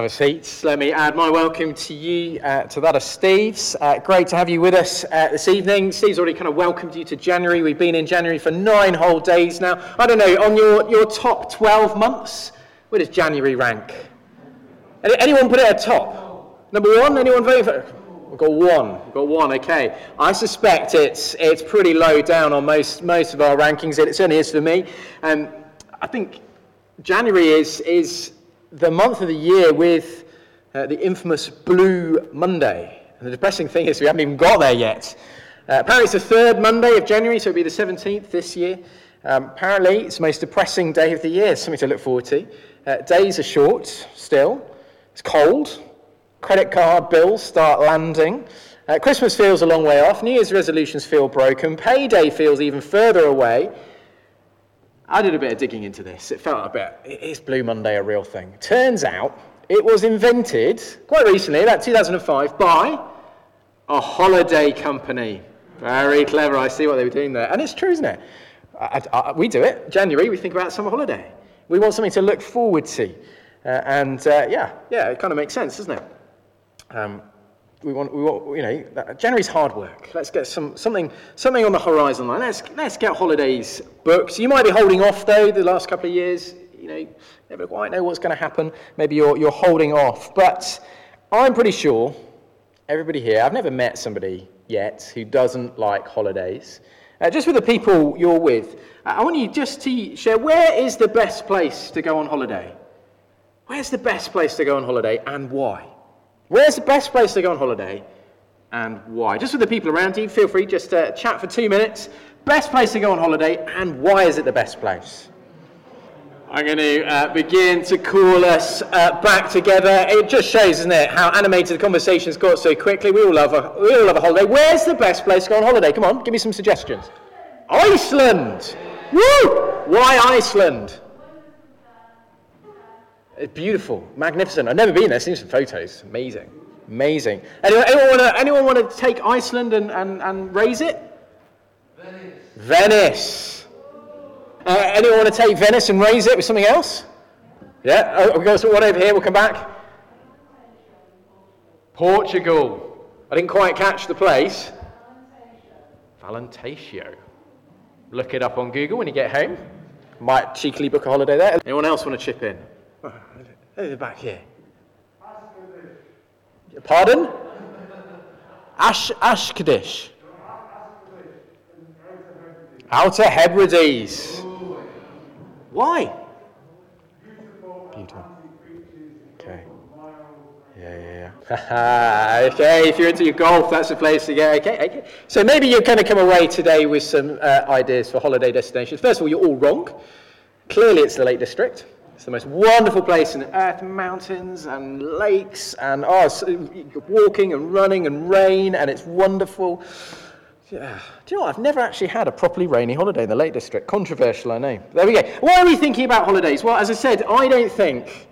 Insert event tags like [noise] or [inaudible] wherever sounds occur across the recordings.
Have a seat. Let me add my welcome to you, uh, to that of Steve's. Uh, great to have you with us uh, this evening. Steve's already kind of welcomed you to January. We've been in January for nine whole days now. I don't know, on your, your top 12 months, where does January rank? Anyone put it at top? Number one? Anyone vote for We've got one. We've got one. Okay. I suspect it's it's pretty low down on most most of our rankings. It certainly is for me. Um, I think January is is the month of the year with uh, the infamous Blue Monday. And the depressing thing is, we haven't even got there yet. Uh, apparently, it's the third Monday of January, so it'll be the 17th this year. Um, apparently, it's the most depressing day of the year, something to look forward to. Uh, days are short still, it's cold, credit card bills start landing. Uh, Christmas feels a long way off, New Year's resolutions feel broken, payday feels even further away. I did a bit of digging into this. It felt a bit, is Blue Monday a real thing? Turns out it was invented quite recently, about 2005, by a holiday company. Very clever. I see what they were doing there. And it's true, isn't it? I, I, we do it. January, we think about summer holiday. We want something to look forward to. Uh, and uh, yeah, yeah, it kind of makes sense, doesn't it? Um, we want, we want, you know, January's hard work. Let's get some, something, something on the horizon line. Let's, let's get holidays booked. You might be holding off, though, the last couple of years. You know, never quite know what's going to happen. Maybe you're, you're holding off. But I'm pretty sure everybody here, I've never met somebody yet who doesn't like holidays. Uh, just with the people you're with, I want you just to share where is the best place to go on holiday? Where's the best place to go on holiday and why? Where's the best place to go on holiday and why? Just with the people around you, feel free just to chat for two minutes. Best place to go on holiday and why is it the best place? I'm going to uh, begin to call us uh, back together. It just shows, isn't it, how animated the conversations got so quickly. We all love a, we all love a holiday. Where's the best place to go on holiday? Come on, give me some suggestions. Iceland! Woo! Why Iceland? It's beautiful, magnificent. I've never been there. Seen some photos. Amazing. Amazing. Anyone, anyone want to take Iceland and, and, and raise it? Venice. Venice. Uh, anyone want to take Venice and raise it with something else? Yeah. Oh, we got one over here. We'll come back. Portugal. I didn't quite catch the place. Valentatio. Look it up on Google when you get home. Might cheekily book a holiday there. Anyone else want to chip in? Over back here. Pardon? Ash, Askernish. Outer Hebrides. Why? Beautiful. Okay. Yeah, yeah, yeah. [laughs] okay, if you're into your golf, that's the place to go. Okay, okay. So maybe you're going to come away today with some uh, ideas for holiday destinations. First of all, you're all wrong. Clearly, it's the Lake District. It's the most wonderful place in the earth, mountains and lakes, and oh, uh, you're walking and running and rain, and it's wonderful. Yeah. Do you know what? I've never actually had a properly rainy holiday in the Lake District. Controversial, I know. There we go. Why are we thinking about holidays? Well, as I said, I don't think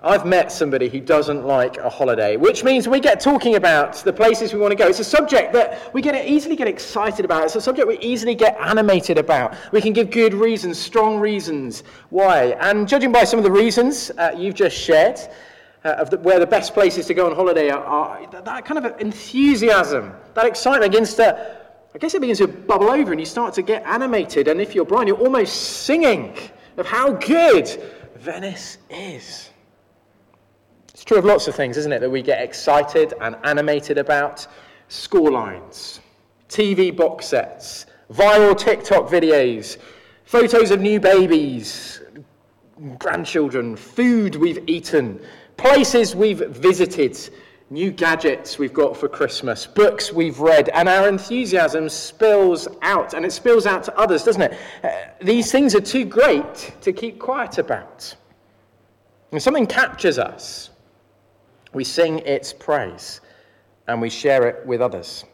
I've met somebody who doesn't like a holiday, which means we get talking about the places we want to go. It's a subject that we get easily get excited about. It's a subject we easily get animated about. We can give good reasons, strong reasons why. And judging by some of the reasons uh, you've just shared, uh, of the, where the best places to go on holiday are, are, that kind of enthusiasm, that excitement begins to, I guess it begins to bubble over and you start to get animated. And if you're Brian, you're almost singing of how good Venice is. True of lots of things, isn't it, that we get excited and animated about? Score lines, TV box sets, viral TikTok videos, photos of new babies, grandchildren, food we've eaten, places we've visited, new gadgets we've got for Christmas, books we've read, and our enthusiasm spills out, and it spills out to others, doesn't it? Uh, these things are too great to keep quiet about. And something captures us. We sing its praise and we share it with others.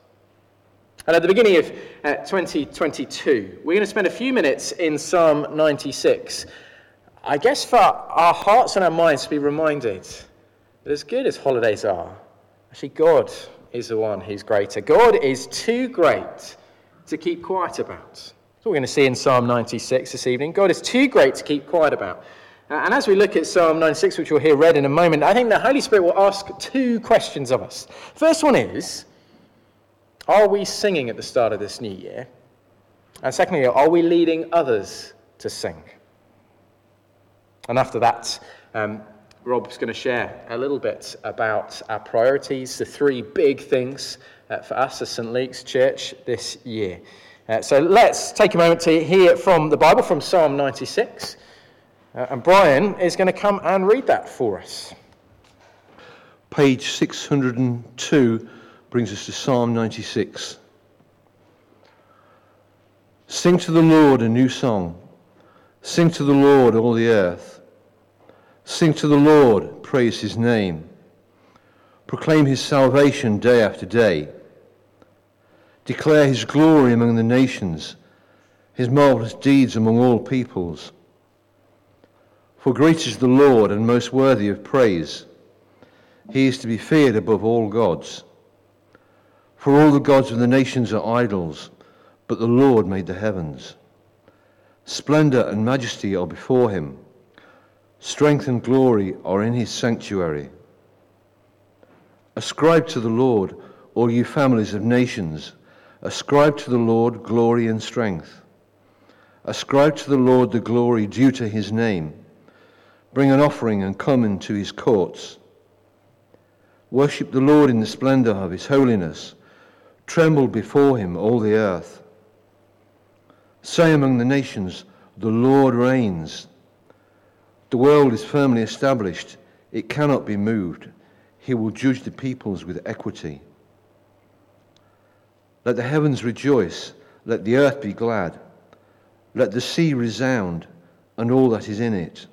And at the beginning of uh, 2022, we're going to spend a few minutes in Psalm 96. I guess for our hearts and our minds to be reminded that as good as holidays are, actually, God is the one who's greater. God is too great to keep quiet about. That's what we're going to see in Psalm 96 this evening. God is too great to keep quiet about. Uh, and as we look at Psalm 96, which we'll hear read in a moment, I think the Holy Spirit will ask two questions of us. First one is Are we singing at the start of this new year? And secondly, are we leading others to sing? And after that, um, Rob's going to share a little bit about our priorities, the three big things uh, for us as St. Luke's Church this year. Uh, so let's take a moment to hear from the Bible, from Psalm 96. Uh, and Brian is going to come and read that for us. Page 602 brings us to Psalm 96. Sing to the Lord a new song. Sing to the Lord, all the earth. Sing to the Lord, praise his name. Proclaim his salvation day after day. Declare his glory among the nations, his marvelous deeds among all peoples. For great is the Lord and most worthy of praise. He is to be feared above all gods. For all the gods of the nations are idols, but the Lord made the heavens. Splendor and majesty are before him. Strength and glory are in his sanctuary. Ascribe to the Lord, all you families of nations. Ascribe to the Lord glory and strength. Ascribe to the Lord the glory due to his name. Bring an offering and come into his courts. Worship the Lord in the splendor of his holiness. Tremble before him, all the earth. Say among the nations, The Lord reigns. The world is firmly established, it cannot be moved. He will judge the peoples with equity. Let the heavens rejoice, let the earth be glad, let the sea resound, and all that is in it.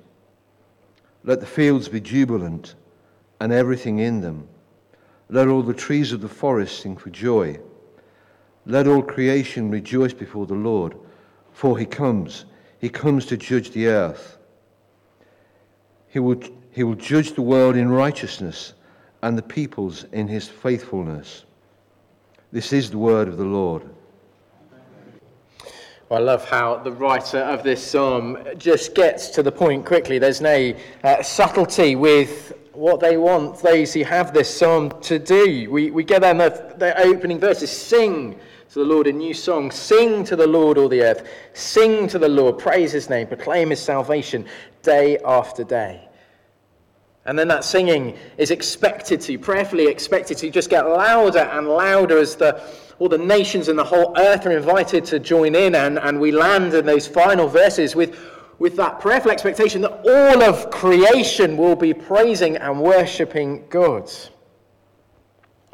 Let the fields be jubilant and everything in them. Let all the trees of the forest sing for joy. Let all creation rejoice before the Lord, for he comes. He comes to judge the earth. He will, he will judge the world in righteousness and the peoples in his faithfulness. This is the word of the Lord. I love how the writer of this psalm just gets to the point quickly. There's no uh, subtlety with what they want those who have this psalm to do. We, we get there in the, the opening verses sing to the Lord a new song. Sing to the Lord, all the earth. Sing to the Lord. Praise his name. Proclaim his salvation day after day. And then that singing is expected to, prayerfully expected to, just get louder and louder as the all the nations and the whole earth are invited to join in, and, and we land in those final verses with, with that prayerful expectation that all of creation will be praising and worshipping God.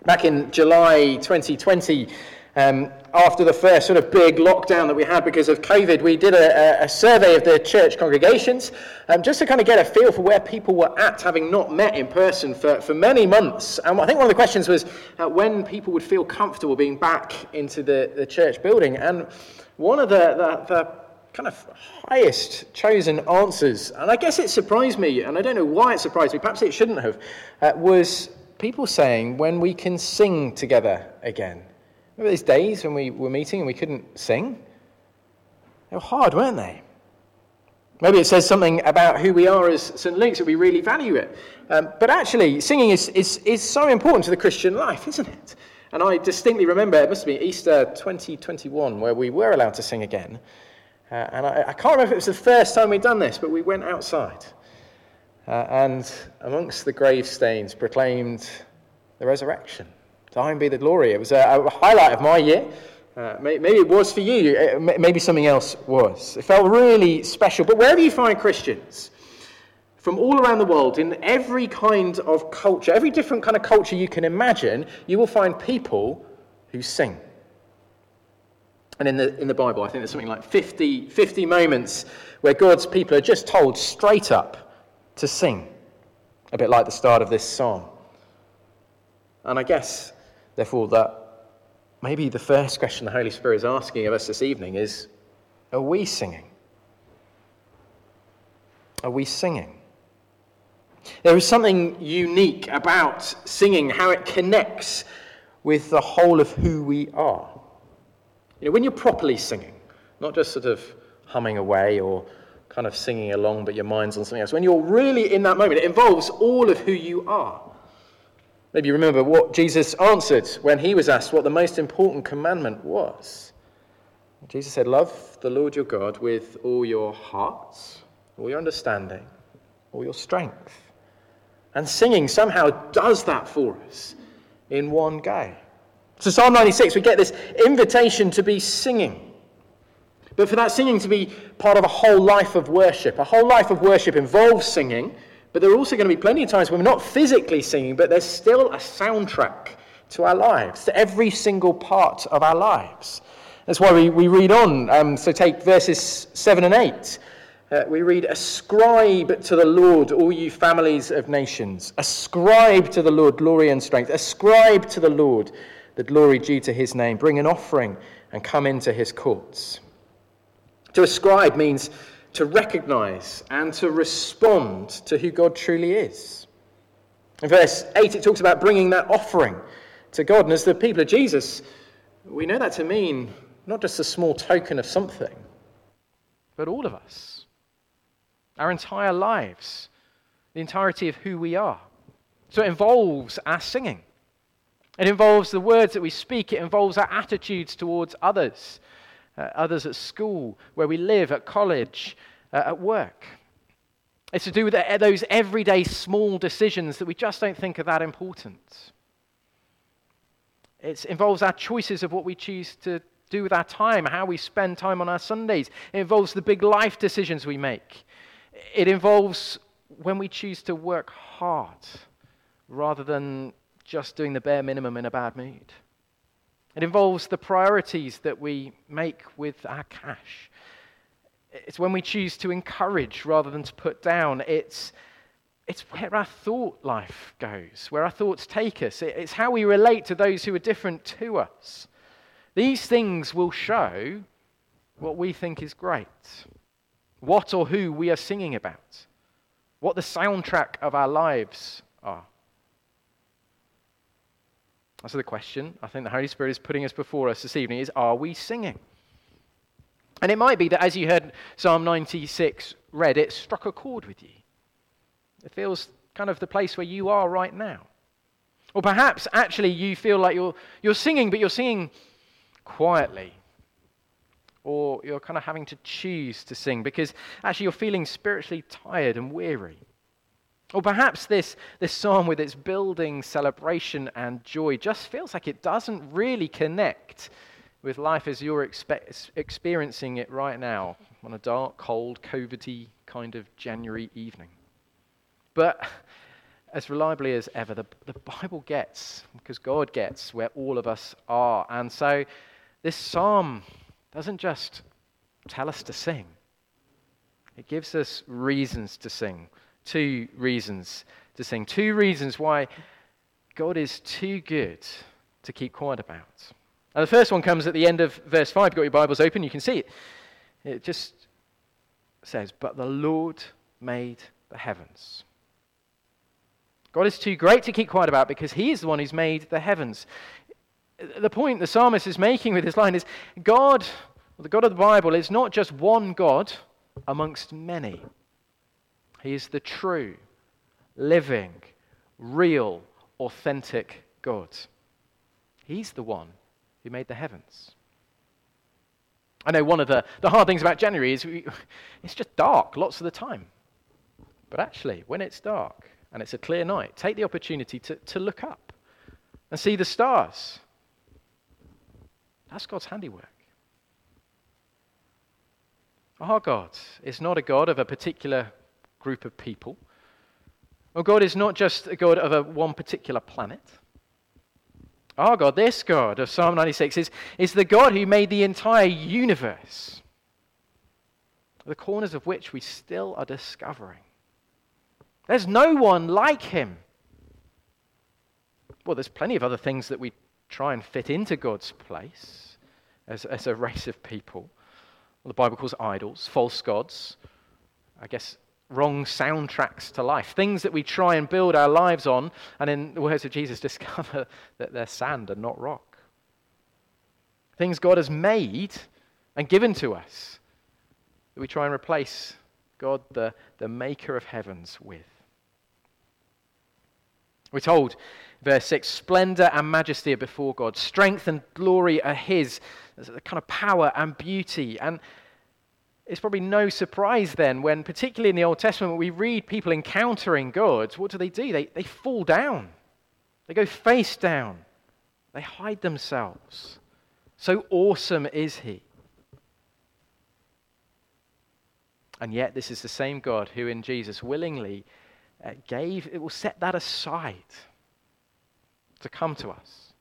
Back in July 2020, um, after the first sort of big lockdown that we had because of COVID, we did a, a survey of the church congregations um, just to kind of get a feel for where people were at, having not met in person for, for many months. And I think one of the questions was uh, when people would feel comfortable being back into the, the church building. And one of the, the, the kind of highest chosen answers, and I guess it surprised me, and I don't know why it surprised me, perhaps it shouldn't have, uh, was people saying when we can sing together again. Remember those days when we were meeting and we couldn't sing? They were hard, weren't they? Maybe it says something about who we are as St. Luke's that we really value it. Um, but actually, singing is, is, is so important to the Christian life, isn't it? And I distinctly remember, it must been Easter 2021, where we were allowed to sing again. Uh, and I, I, can't remember if it was the first time we'd done this, but we went outside. Uh, and amongst the gravestones proclaimed the resurrection. To him be the glory. It was a, a highlight of my year. Uh, maybe it was for you. Uh, maybe something else was. It felt really special. But wherever you find Christians, from all around the world, in every kind of culture, every different kind of culture you can imagine, you will find people who sing. And in the, in the Bible, I think there's something like 50, 50 moments where God's people are just told straight up to sing, a bit like the start of this psalm. And I guess Therefore, that maybe the first question the Holy Spirit is asking of us this evening is Are we singing? Are we singing? There is something unique about singing, how it connects with the whole of who we are. You know, when you're properly singing, not just sort of humming away or kind of singing along, but your mind's on something else. When you're really in that moment, it involves all of who you are. Maybe you remember what Jesus answered when he was asked what the most important commandment was. Jesus said, Love the Lord your God with all your heart, all your understanding, all your strength. And singing somehow does that for us in one go. So, Psalm 96, we get this invitation to be singing. But for that singing to be part of a whole life of worship, a whole life of worship involves singing, but there are also going to be plenty of times when we're not physically singing, but there's still a soundtrack to our lives, to every single part of our lives. That's why we, we read on. Um, so take verses 7 and 8. Uh, we read, Ascribe to the Lord, all you families of nations. Ascribe to the Lord glory and strength. Ascribe to the Lord the glory due to his name. Bring an offering and come into his courts. To ascribe means to recognize and to respond to who God truly is. In verse 8, it talks about bringing that offering to God. And as the people of Jesus, we know that to mean not just a small token of something, but all of us, our entire lives, the entirety of who we are. So it involves our singing. It involves the words that we speak. It involves our attitudes towards others uh, others at school, where we live, at college, uh, at work. It's to do with those everyday small decisions that we just don't think are that important. It involves our choices of what we choose to do with our time, how we spend time on our Sundays. It involves the big life decisions we make. It involves when we choose to work hard rather than just doing the bare minimum in a bad mood. It involves the priorities that we make with our cash. It's when we choose to encourage rather than to put down. It's, it's where our thought life goes, where our thoughts take us. It's how we relate to those who are different to us. These things will show what we think is great, what or who we are singing about, what the soundtrack of our lives are. So the question I think the Holy Spirit is putting us before us this evening is are we singing? And it might be that as you heard Psalm 96 read, it struck a chord with you. It feels kind of the place where you are right now. Or perhaps actually you feel like you're, you're singing, but you're singing quietly. Or you're kind of having to choose to sing because actually you're feeling spiritually tired and weary. Or perhaps this, this psalm, with its building celebration and joy, just feels like it doesn't really connect with life as you're expe- experiencing it right now on a dark, cold, COVIDy kind of January evening. But as reliably as ever, the, the Bible gets, because God gets, where all of us are. And so this psalm doesn't just tell us to sing, it gives us reasons to sing two reasons to sing. Two reasons why God is too good to keep quiet about. Now, the first one comes at the end of verse 5. You've got your Bibles open, you can see it. It just says, But the Lord made the heavens. God is too great to keep quiet about because He is the one who's made the heavens. The point the psalmist is making with this line is God, the God of the Bible, is not just one God amongst many. He is the true, living, real, authentic God. He's the one who made the heavens. I know one of the, the hard things about January is we, [laughs] it's just dark lots of the time. But actually, when it's dark and it's a clear night, take the opportunity to, to look up and see the stars. That's God's handiwork. Our God is not a God of a particular group of people. Well, God is not just a God of a, one particular planet. Our God, this God of Psalm 96, is, is the God who made the entire universe, the corners of which we still are discovering. There's no one like him. Well, there's plenty of other things that we try and fit into God's place as, as a race of people. Well, the Bible calls idols, false gods. I guess wrong soundtracks to life, things that we try and build our lives on, and in the words of Jesus, [laughs] discover that they're sand and not rock. Things God has made and given to us that we try and replace God, the, the maker of heavens, with. We're told, verse 6 splendor and majesty are before God, strength and glory are His. There's a kind of power and beauty. And it's probably no surprise then when, particularly in the Old Testament, we read people encountering God. What do they do? They, they fall down, they go face down, they hide themselves. So awesome is He. And yet, this is the same God who in Jesus willingly uh, gave, it will set that aside to come to us,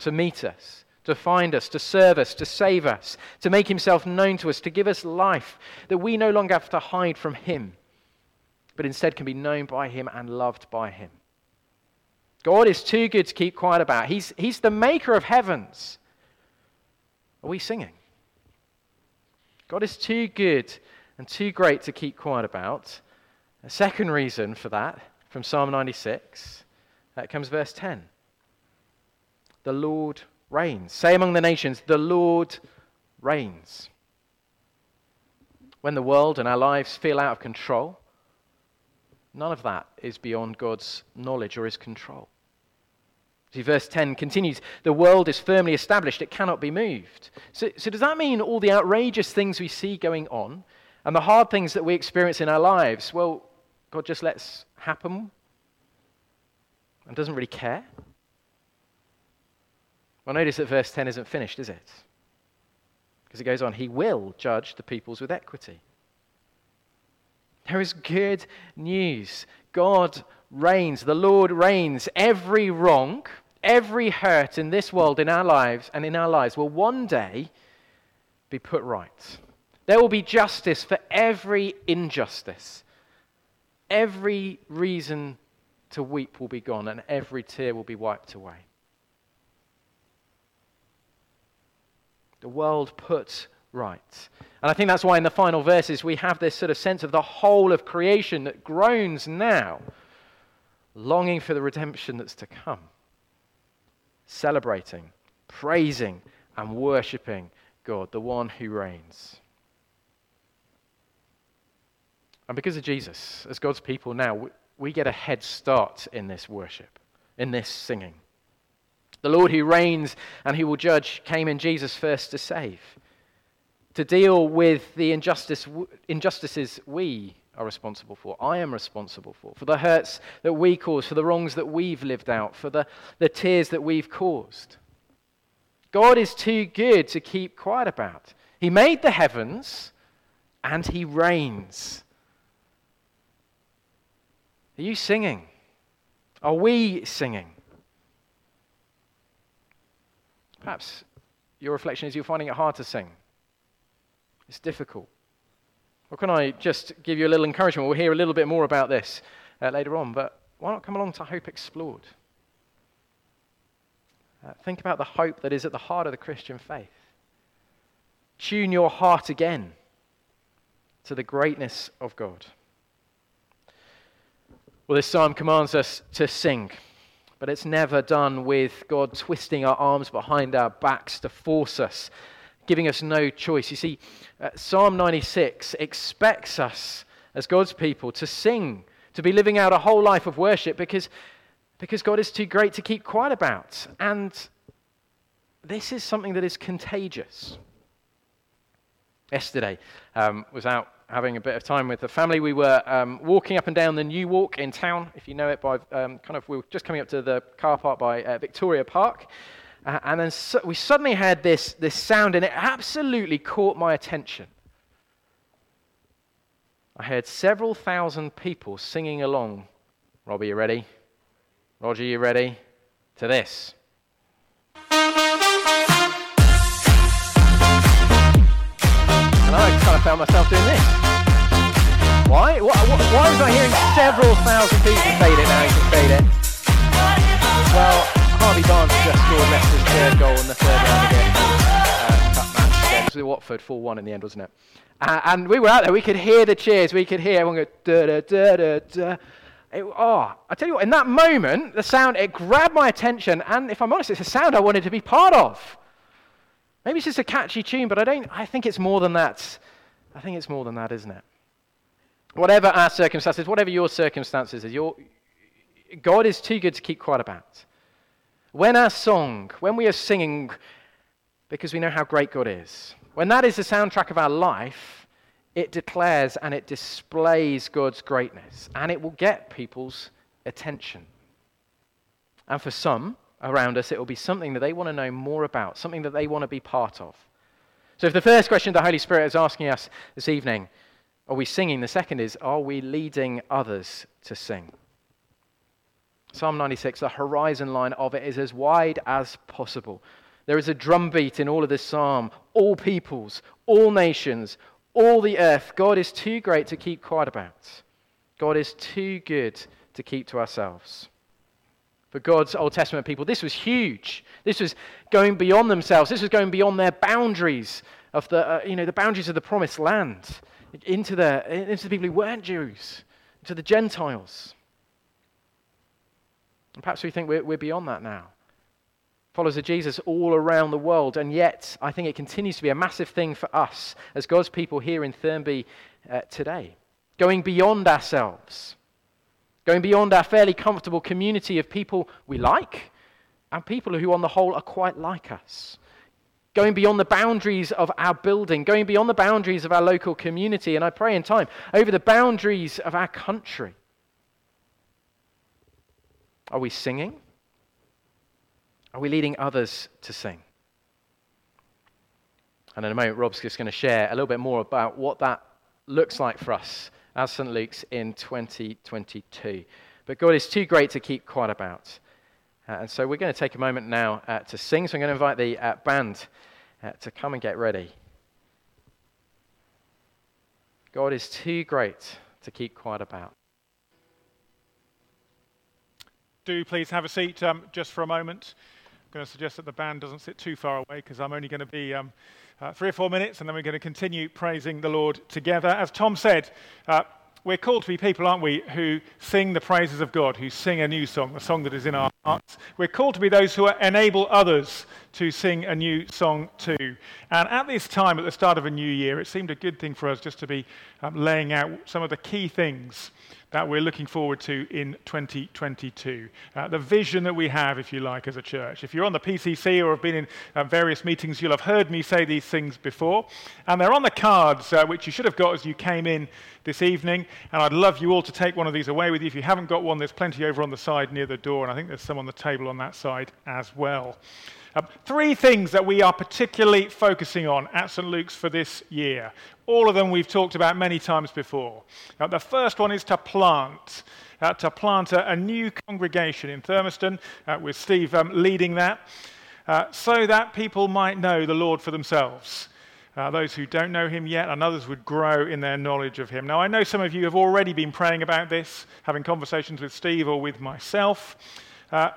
to meet us, to find us, to serve us, to save us, to make himself known to us, to give us life that we no longer have to hide from him, but instead can be known by him and loved by him. God is too good to keep quiet about. He's, he's the maker of heavens. Are we singing? God is too good and too great to keep quiet about. A second reason for that, from Psalm 96, that comes verse 10. The Lord reigns. Say among the nations, the Lord reigns. When the world and our lives feel out of control, none of that is beyond God's knowledge or his control. See, verse 10 continues The world is firmly established, it cannot be moved. So, so, does that mean all the outrageous things we see going on and the hard things that we experience in our lives, well, God just lets happen and doesn't really care? Well, notice that verse 10 isn't finished, is it? Because it goes on, He will judge the peoples with equity. There is good news. God reigns, the Lord reigns. Every wrong, every hurt in this world, in our lives, and in our lives will one day be put right. There will be justice for every injustice. Every reason to weep will be gone, and every tear will be wiped away. The world put right. And I think that's why in the final verses we have this sort of sense of the whole of creation that groans now, longing for the redemption that's to come, celebrating, praising, and worshipping God, the one who reigns. And because of Jesus, as God's people now, we get a head start in this worship, in this singing. The Lord who reigns and who will judge came in Jesus first to save, to deal with the injustice, injustices we are responsible for, I am responsible for, for the hurts that we cause, for the wrongs that we've lived out, for the, the tears that we've caused. God is too good to keep quiet about. He made the heavens and he reigns. Are you singing? Are we singing? Perhaps your reflection is you're finding it hard to sing. It's difficult. Or can I just give you a little encouragement? We'll hear a little bit more about this uh, later on, but why not come along to Hope Explored? Uh, think about the hope that is at the heart of the Christian faith. Tune your heart again to the greatness of God. Well, this psalm commands us to sing, but it's never done with God twisting our arms behind our backs to force us, giving us no choice. You see, uh, Psalm 96 expects us as God's people to sing, to be living out a whole life of worship because, because God is too great to keep quiet about. And this is something that is contagious. Yesterday, um, was out having a bit of time with the family. We were um, walking up and down the New Walk in town, if you know it, by um, kind of, we were just coming up to the car park by uh, Victoria Park. Uh, and then so we suddenly had this, this sound, and it absolutely caught my attention. I heard several thousand people singing along. Robbie, you ready? Roger, you ready? To this. Kind of found myself doing this. Why? Why, why was I hearing several thousand people fade it now? You can fade it. Well, Harvey Barnes just scored Leicester's third goal in the third round again. Uh, cup Watford, 4-1 in the end, wasn't it? Uh, and we were out there. We could hear the cheers. We could hear everyone go da da da da da. It, oh, I tell you what, in that moment, the sound, it grabbed my attention, and if I'm honest, it's a sound I wanted to be part of. Maybe it's just a catchy tune, but I don't I think it's more than that. I think it's more than that, isn't it? whatever our circumstances, whatever your circumstances is, your, God is too good to keep quiet about. When our song, when we are singing because we know how great God is, when that is the soundtrack of our life, it declares and it displays God's greatness and it will get people's attention. And for some around us, it will be something that they want to know more about, something that they want to be part of. So, if the first question the Holy Spirit is asking us this evening, are we singing? The second is, are we leading others to sing? Psalm 96, the horizon line of it is as wide as possible. There is a drumbeat in all of this psalm. All peoples, all nations, all the earth. God is too great to keep quiet about. God is too good to keep to ourselves. For God's Old Testament people, this was huge. This was going beyond themselves. This was going beyond their boundaries of the, uh, you know, the boundaries of the promised land into the, into the people who weren't Jews, to the Gentiles. And perhaps we think we're, we're beyond that now. Followers of Jesus all around the world, and yet I think it continues to be a massive thing for us as God's people here in Thurnby uh, today. Going beyond ourselves, going beyond our fairly comfortable community of people we like and people who, on the whole, are quite like us. Going beyond the boundaries of our building, going beyond the boundaries of our local community, and I pray in time, over the boundaries of our country. Are we singing? Are we leading others to sing? And in a moment, Rob's just going to share a little bit more about what that looks like for us as St. Luke's in 2022. But God is too great to keep quiet about. Uh, and so we're going to take a moment now uh, to sing. So I'm going to invite the uh, band uh, to come and get ready. God is too great to keep quiet about. do please have a seat um, just for a moment. Going to suggest that the band doesn't sit too far away because I'm only going to be um, uh, three or four minutes and then we're going to continue praising the Lord together. As Tom said, uh, we're called to be people, aren't we, who sing the praises of God, who sing a new song, a song that is in our hearts. We're called to be those who enable others to sing a new song too. And at this time, at the start of a new year, it seemed a good thing for us just to be um, laying out some of the key things that we're looking forward to in 2022. Uh, the vision that we have, if you like, as a church. If you're on the PCC or have been in uh, various meetings, you'll have heard me say these things before. And they're on the cards, uh, which you should have got as you came in this evening. And I'd love you all to take one of these away with you. If you haven't got one, there's plenty over on the side near the door. And I think there's some on the table on that side as well. Uh, three things that we are particularly focusing on at St. Luke's for this year. All of them we've talked about many times before. The first one is to plant. Uh, to plant a, a, new congregation in Thurmaston, uh, with Steve um, leading that, uh, so that people might know the Lord for themselves. Uh, those who don't know him yet, and others would grow in their knowledge of him. Now, I know some of you have already been praying about this, having conversations with Steve or with myself. Uh,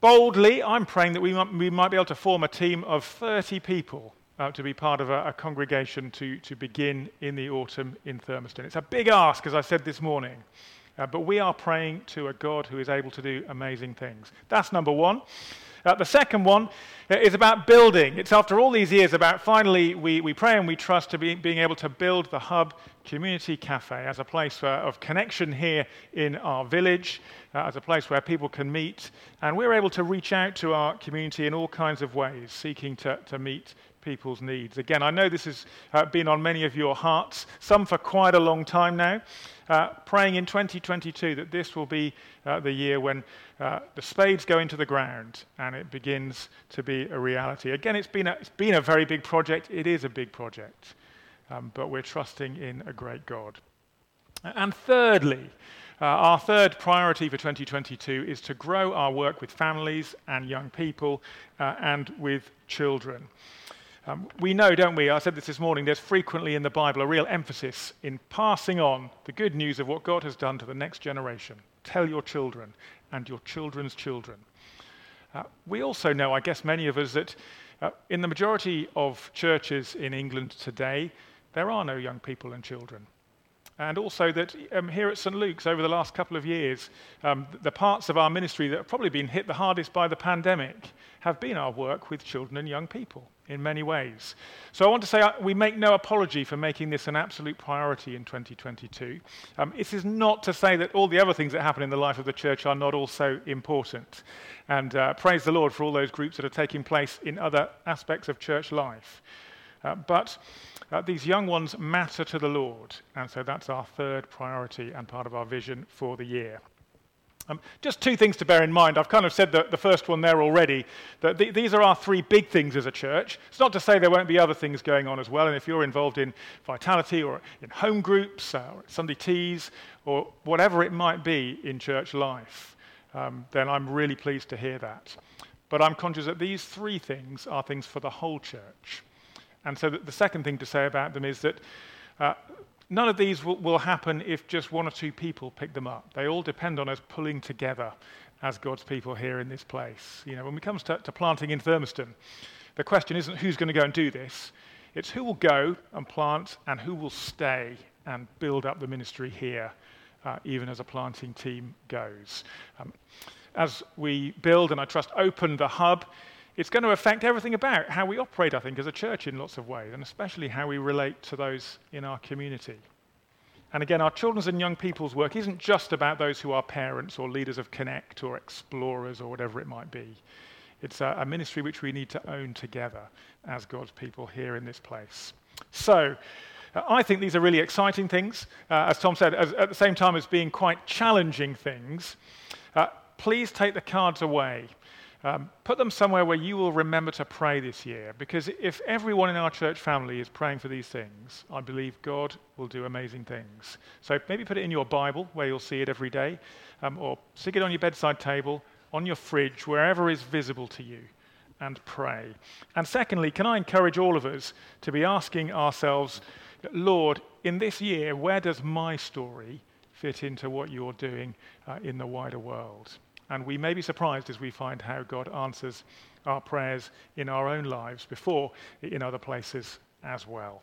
boldly, I'm praying that we might, we might, be able to form a team of 30 people uh, to be part of a, a, congregation to, to begin in the autumn in Thurmaston. It's a big ask, as I said this morning, uh, but we are praying to a God who is able to do amazing things. That's number one. Uh, the second one uh, is about building. It's after all these years about finally we, we pray and we trust to be, being able to build the Hub Community Cafe as a place of connection here in our village, uh, as a place where people can meet. And we're able to reach out to our community in all kinds of ways, seeking to, to meet people's needs. Again, I know this has uh, been on many of your hearts, some for quite a long time now uh, praying in 2022 that this will be uh, the year when uh, the spades go into the ground and it begins to be a reality. Again, it's been a, it's been a very big project. It is a big project. Um, but we're trusting in a great God. And thirdly, uh, our third priority for 2022 is to grow our work with families and young people uh, and with children. Um, we know, don't we? I said this this morning, there's frequently in the Bible a real emphasis in passing on the good news of what God has done to the next generation. Tell your children and your children's children. Uh, we also know, I guess many of us, that uh, in the majority of churches in England today, there are no young people and children. And also that um, here at St. Luke's over the last couple of years, um, the parts of our ministry that have probably been hit the hardest by the pandemic have been our work with children and young people. in many ways. So I want to say uh, we make no apology for making this an absolute priority in 2022. Um, this is not to say that all the other things that happen in the life of the church are not also important. And uh, praise the Lord for all those groups that are taking place in other aspects of church life. Uh, but uh, these young ones matter to the Lord, and so that's our third priority and part of our vision for the year. Um, just two things to bear in mind. I've kind of said the, the first one there already, that th- these are our three big things as a church. It's not to say there won't be other things going on as well, and if you're involved in vitality or in home groups uh, or Sunday teas or whatever it might be in church life, um, then I'm really pleased to hear that. But I'm conscious that these three things are things for the whole church. And so the second thing to say about them is that uh, none of these will, will, happen if just one or two people pick them up. They all depend on us pulling together as God's people here in this place. You know, when it comes to, to planting in Thurmaston, the question isn't who's going to go and do this, it's who will go and plant and who will stay and build up the ministry here, uh, even as a planting team goes. Um, as we build and I trust open the hub, it's going to affect everything about how we operate, I think, as a church in lots of ways, and especially how we relate to those in our community. And again, our children's and young people's work isn't just about those who are parents or leaders of Connect or explorers or whatever it might be. It's a, a ministry which we need to own together as God's people here in this place. So, uh, I think these are really exciting things, uh, as Tom said, as, at the same time as being quite challenging things. Uh, please take the cards away um, put them somewhere where you will remember to pray this year, because if everyone in our church family is praying for these things, I believe God will do amazing things. So maybe put it in your Bible where you'll see it every day, um, or stick it on your bedside table, on your fridge, wherever is visible to you, and pray. And secondly, can I encourage all of us to be asking ourselves, Lord, in this year, where does my story fit into what you're doing uh, in the wider world? And we may be surprised as we find how God answers our prayers in our own lives before in other places as well.